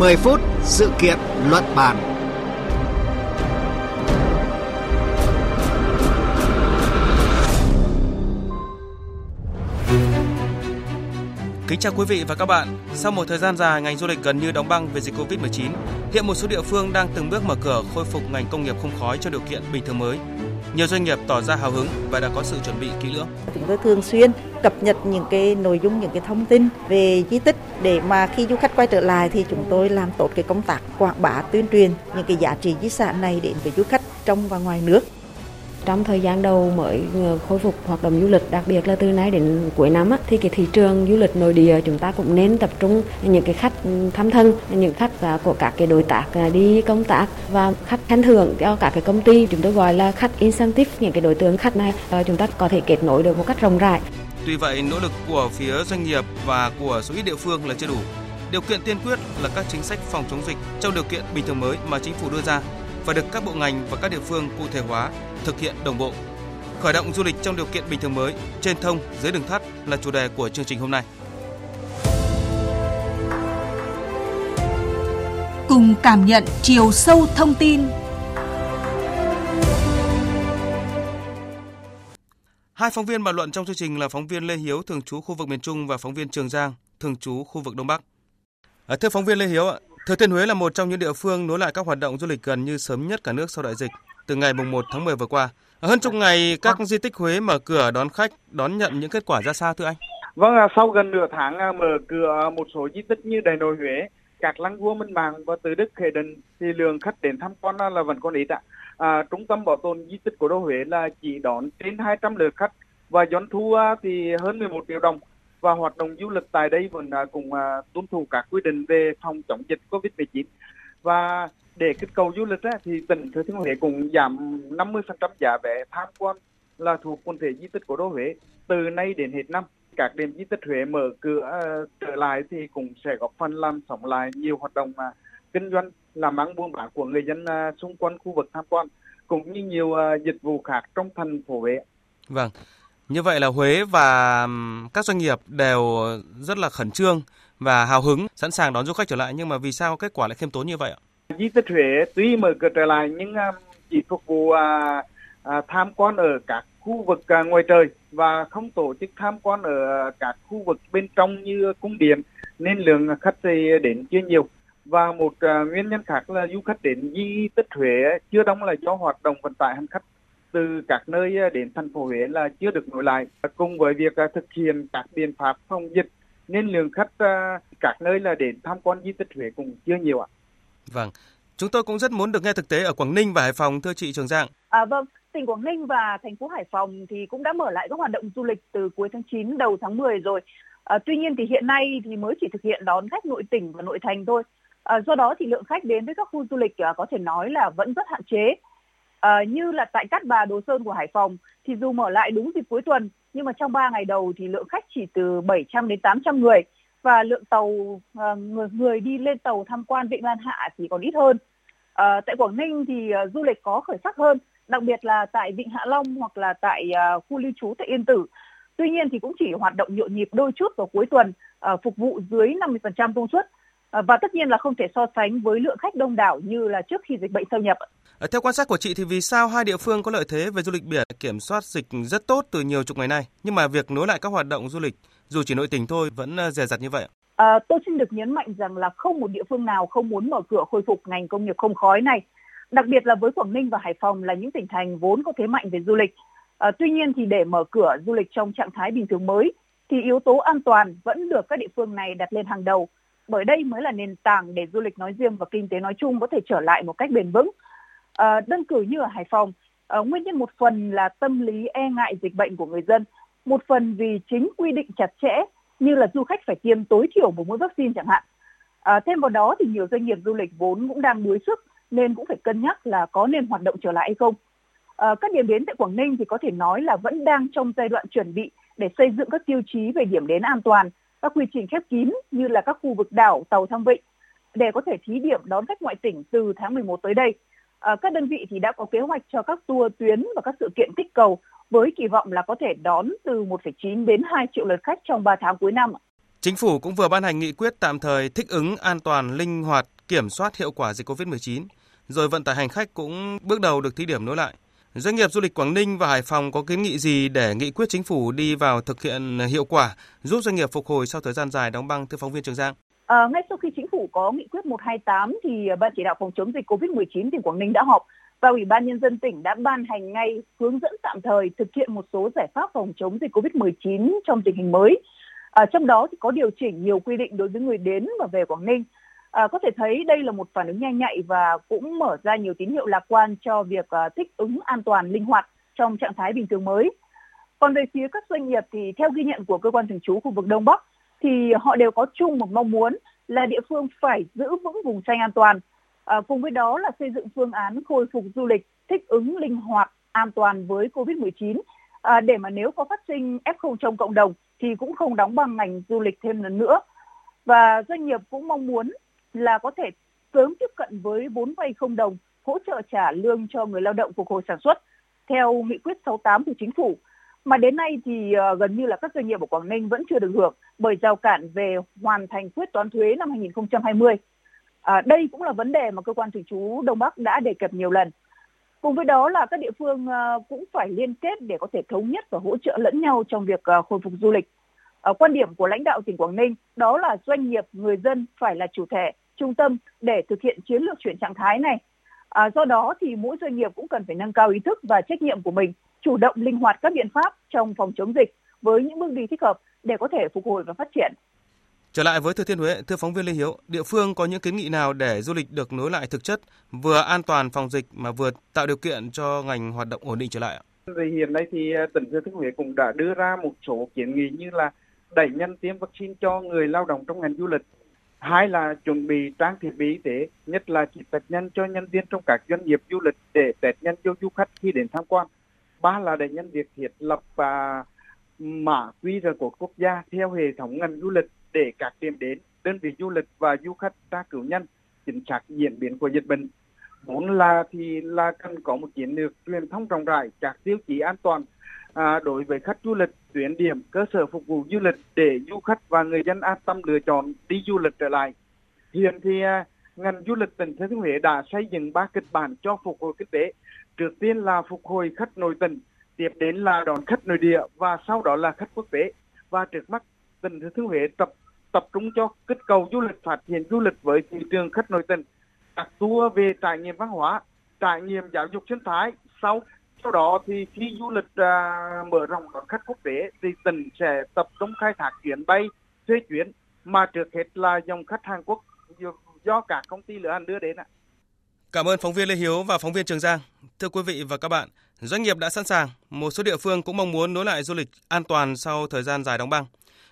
10 phút sự kiện luận bàn. Kính chào quý vị và các bạn. Sau một thời gian dài, ngành du lịch gần như đóng băng về dịch Covid-19, hiện một số địa phương đang từng bước mở cửa khôi phục ngành công nghiệp không khói cho điều kiện bình thường mới. Nhiều doanh nghiệp tỏ ra hào hứng và đã có sự chuẩn bị kỹ lưỡng. Chúng tôi thường xuyên cập nhật những cái nội dung, những cái thông tin về di tích để mà khi du khách quay trở lại thì chúng tôi làm tốt cái công tác quảng bá tuyên truyền những cái giá trị di sản này đến với du khách trong và ngoài nước. Trong thời gian đầu mới ờ, khôi phục hoạt động du lịch, đặc biệt là từ nay đến cuối năm thì cái thị trường du lịch nội địa chúng ta cũng nên tập trung những cái khách ừ, thăm thân, những khách à, của các cái đối tác à, đi công tác và khách khen thưởng cho các cái công ty chúng tôi gọi là khách incentive những cái đối tượng khách này ờ, chúng ta có thể kết nối được một cách rộng rãi. Tuy vậy, nỗ lực của phía doanh nghiệp và của số ít địa phương là chưa đủ. Điều kiện tiên quyết là các chính sách phòng chống dịch trong điều kiện bình thường mới mà chính phủ đưa ra và được các bộ ngành và các địa phương cụ thể hóa, thực hiện đồng bộ. Khởi động du lịch trong điều kiện bình thường mới, trên thông, dưới đường thắt là chủ đề của chương trình hôm nay. Cùng cảm nhận chiều sâu thông tin Hai phóng viên bàn luận trong chương trình là phóng viên Lê Hiếu thường trú khu vực miền Trung và phóng viên Trường Giang thường trú khu vực Đông Bắc. À, thưa phóng viên Lê Hiếu, Thừa Thiên Huế là một trong những địa phương nối lại các hoạt động du lịch gần như sớm nhất cả nước sau đại dịch từ ngày mùng 1 tháng 10 vừa qua. Hơn chục ngày các di tích Huế mở cửa đón khách, đón nhận những kết quả ra sao thưa anh? Vâng, sau gần nửa tháng à, mở cửa một số di tích như Đại Nội Huế, các lăng vua Minh Mạng và Từ Đức Khề Đình thì lượng khách đến tham quan là vẫn còn ít ạ. À, trung tâm bảo tồn di tích của đô Huế là chỉ đón trên 200 lượt khách và doanh thu à, thì hơn 11 triệu đồng và hoạt động du lịch tại đây vẫn à, cũng à, tuân thủ các quy định về phòng chống dịch Covid-19 và để kích cầu du lịch thì tỉnh Thừa Thiên Huế cũng giảm 50% giá vé tham quan là thuộc quần thể di tích cố đô Huế từ nay đến hết năm các điểm di tích Huế mở cửa à, trở lại thì cũng sẽ góp phần làm sống lại nhiều hoạt động kinh doanh làm ăn buôn bán của người dân xung quanh khu vực tham quan cũng như nhiều dịch vụ khác trong thành phố Huế. Vâng, như vậy là Huế và các doanh nghiệp đều rất là khẩn trương và hào hứng, sẵn sàng đón du khách trở lại. Nhưng mà vì sao kết quả lại khiêm tốn như vậy ạ? Di tích Huế tuy mở cửa trở lại nhưng chỉ phục vụ à, à, tham quan ở các khu vực à, ngoài trời và không tổ chức tham quan ở các khu vực bên trong như cung điện nên lượng khách thì đến chưa nhiều. Và một à, nguyên nhân khác là du khách đến di tích Huế chưa đông là do hoạt động vận tải hành khách từ các nơi đến thành phố Huế là chưa được nối lại. Cùng với việc thực hiện các biện pháp phòng dịch nên lượng khách các nơi là đến tham quan di tích Huế cũng chưa nhiều ạ. Vâng, chúng tôi cũng rất muốn được nghe thực tế ở Quảng Ninh và Hải Phòng thưa chị Trường Giang. À vâng, tỉnh Quảng Ninh và thành phố Hải Phòng thì cũng đã mở lại các hoạt động du lịch từ cuối tháng 9 đầu tháng 10 rồi. À, tuy nhiên thì hiện nay thì mới chỉ thực hiện đón khách nội tỉnh và nội thành thôi. À, do đó thì lượng khách đến với các khu du lịch à, có thể nói là vẫn rất hạn chế. À, như là tại Cát Bà Đồ Sơn của Hải Phòng thì dù mở lại đúng dịp cuối tuần nhưng mà trong 3 ngày đầu thì lượng khách chỉ từ 700 đến 800 người và lượng tàu à, người, người đi lên tàu tham quan Vịnh Lan Hạ thì còn ít hơn. À, tại Quảng Ninh thì à, du lịch có khởi sắc hơn, đặc biệt là tại Vịnh Hạ Long hoặc là tại à, khu lưu trú tại Yên Tử. Tuy nhiên thì cũng chỉ hoạt động nhộn nhịp đôi chút vào cuối tuần, à, phục vụ dưới 50% công suất. Uh, và tất nhiên là không thể so sánh với lượng khách đông đảo như là trước khi dịch bệnh xâm nhập. Theo quan sát của chị thì vì sao hai địa phương có lợi thế về du lịch biển kiểm soát dịch rất tốt từ nhiều chục ngày nay, nhưng mà việc nối lại các hoạt động du lịch dù chỉ nội tỉnh thôi vẫn dè dặt như vậy? À, tôi xin được nhấn mạnh rằng là không một địa phương nào không muốn mở cửa khôi phục ngành công nghiệp không khói này. Đặc biệt là với Quảng Ninh và Hải Phòng là những tỉnh thành vốn có thế mạnh về du lịch. À, tuy nhiên thì để mở cửa du lịch trong trạng thái bình thường mới thì yếu tố an toàn vẫn được các địa phương này đặt lên hàng đầu. Bởi đây mới là nền tảng để du lịch nói riêng và kinh tế nói chung có thể trở lại một cách bền vững. À, đơn cử như ở Hải Phòng, à, nguyên nhân một phần là tâm lý e ngại dịch bệnh của người dân, một phần vì chính quy định chặt chẽ như là du khách phải tiêm tối thiểu một mũi vaccine chẳng hạn. À, thêm vào đó thì nhiều doanh nghiệp du lịch vốn cũng đang đuối sức nên cũng phải cân nhắc là có nên hoạt động trở lại hay không. À, các điểm đến tại Quảng Ninh thì có thể nói là vẫn đang trong giai đoạn chuẩn bị để xây dựng các tiêu chí về điểm đến an toàn, các quy trình khép kín như là các khu vực đảo, tàu thăm vịnh để có thể thí điểm đón khách ngoại tỉnh từ tháng 11 tới đây. À, các đơn vị thì đã có kế hoạch cho các tour tuyến và các sự kiện kích cầu với kỳ vọng là có thể đón từ 1,9 đến 2 triệu lượt khách trong 3 tháng cuối năm. Chính phủ cũng vừa ban hành nghị quyết tạm thời thích ứng an toàn, linh hoạt, kiểm soát hiệu quả dịch COVID-19, rồi vận tải hành khách cũng bước đầu được thí điểm nối lại. Doanh nghiệp du lịch Quảng Ninh và Hải Phòng có kiến nghị gì để nghị quyết chính phủ đi vào thực hiện hiệu quả, giúp doanh nghiệp phục hồi sau thời gian dài đóng băng thưa phóng viên Trường Giang? À, ngay sau khi chính phủ có nghị quyết 128 thì ban chỉ đạo phòng chống dịch COVID-19 tỉnh Quảng Ninh đã họp và Ủy ban Nhân dân tỉnh đã ban hành ngay hướng dẫn tạm thời thực hiện một số giải pháp phòng chống dịch COVID-19 trong tình hình mới. À, trong đó thì có điều chỉnh nhiều quy định đối với người đến và về Quảng Ninh. À, có thể thấy đây là một phản ứng nhanh nhạy và cũng mở ra nhiều tín hiệu lạc quan cho việc à, thích ứng an toàn, linh hoạt trong trạng thái bình thường mới. Còn về phía các doanh nghiệp thì theo ghi nhận của cơ quan thường trú khu vực Đông Bắc thì họ đều có chung một mong muốn là địa phương phải giữ vững vùng xanh an toàn. À, cùng với đó là xây dựng phương án khôi phục du lịch thích ứng linh hoạt an toàn với Covid-19 à, để mà nếu có phát sinh F0 trong cộng đồng thì cũng không đóng băng ngành du lịch thêm lần nữa. Và doanh nghiệp cũng mong muốn là có thể sớm tiếp cận với vốn vay không đồng hỗ trợ trả lương cho người lao động phục hồi sản xuất theo nghị quyết 68 của chính phủ mà đến nay thì ờ, gần như là các doanh nghiệp ở Quảng Ninh vẫn chưa được hưởng bởi rào cản về hoàn thành quyết toán thuế năm 2020. À, đây cũng là vấn đề mà cơ quan thường trú Đông Bắc đã đề cập nhiều lần. Cùng với đó là các địa phương ờ, cũng phải liên kết để có thể thống nhất và hỗ trợ lẫn nhau trong việc ờ, khôi phục du lịch. À, quan điểm của lãnh đạo tỉnh Quảng Ninh đó là doanh nghiệp, người dân phải là chủ thể, trung tâm để thực hiện chiến lược chuyển trạng thái này. À, do đó thì mỗi doanh nghiệp cũng cần phải nâng cao ý thức và trách nhiệm của mình chủ động linh hoạt các biện pháp trong phòng chống dịch với những bước đi thích hợp để có thể phục hồi và phát triển. Trở lại với Thừa Thiên Huế, thưa phóng viên Lê Hiếu, địa phương có những kiến nghị nào để du lịch được nối lại thực chất, vừa an toàn phòng dịch mà vừa tạo điều kiện cho ngành hoạt động ổn định trở lại ạ? Vì hiện nay thì à, tỉnh Thừa Thiên Huế cũng đã đưa ra một số kiến nghị như là đẩy nhanh tiêm vaccine cho người lao động trong ngành du lịch, hai là chuẩn bị trang thiết bị y tế, nhất là chỉ test nhanh cho nhân viên trong các doanh nghiệp du lịch để test nhanh cho du khách khi đến tham quan. Ba là đẩy nhân việc thiết lập và mã QR của quốc gia theo hệ thống ngành du lịch để các điểm đến đơn vị du lịch và du khách tra cứu nhanh chính xác diễn biến của dịch bệnh. Bốn là thì là cần có một chiến lược truyền thông rộng rãi các tiêu chí an toàn à, đối với khách du lịch tuyến điểm cơ sở phục vụ du lịch để du khách và người dân an tâm lựa chọn đi du lịch trở lại hiện thì à, ngành du lịch tỉnh Thừa Thiên Huế đã xây dựng ba kịch bản cho phục hồi kinh tế Trước tiên là phục hồi khách nội tỉnh, tiếp đến là đón khách nội địa và sau đó là khách quốc tế. Và trước mắt tỉnh Thừa Thiên Huế tập tập trung cho kích cầu du lịch phát triển du lịch với thị trường khách nội tỉnh, các tour về trải nghiệm văn hóa, trải nghiệm giáo dục sinh thái. Sau sau đó thì khi du lịch à, mở rộng đón khách quốc tế thì tỉnh sẽ tập trung khai thác chuyến bay thuê chuyến mà trước hết là dòng khách Hàn Quốc do cả công ty lữ hành đưa đến ạ. Cảm ơn phóng viên Lê Hiếu và phóng viên Trường Giang. Thưa quý vị và các bạn, doanh nghiệp đã sẵn sàng, một số địa phương cũng mong muốn nối lại du lịch an toàn sau thời gian dài đóng băng.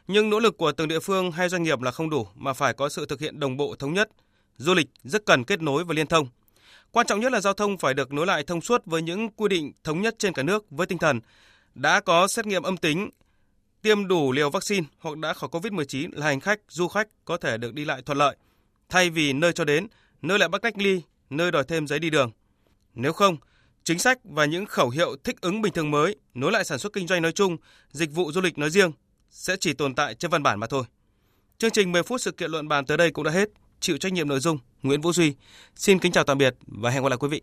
Nhưng nỗ lực của từng địa phương hay doanh nghiệp là không đủ mà phải có sự thực hiện đồng bộ thống nhất. Du lịch rất cần kết nối và liên thông. Quan trọng nhất là giao thông phải được nối lại thông suốt với những quy định thống nhất trên cả nước với tinh thần đã có xét nghiệm âm tính, tiêm đủ liều vaccine hoặc đã khỏi COVID-19 là hành khách, du khách có thể được đi lại thuận lợi. Thay vì nơi cho đến, nơi lại bắt cách ly nơi đòi thêm giấy đi đường. Nếu không, chính sách và những khẩu hiệu thích ứng bình thường mới, nối lại sản xuất kinh doanh nói chung, dịch vụ du lịch nói riêng sẽ chỉ tồn tại trên văn bản mà thôi. Chương trình 10 phút sự kiện luận bàn tới đây cũng đã hết. Chịu trách nhiệm nội dung Nguyễn Vũ Duy. Xin kính chào tạm biệt và hẹn gặp lại quý vị.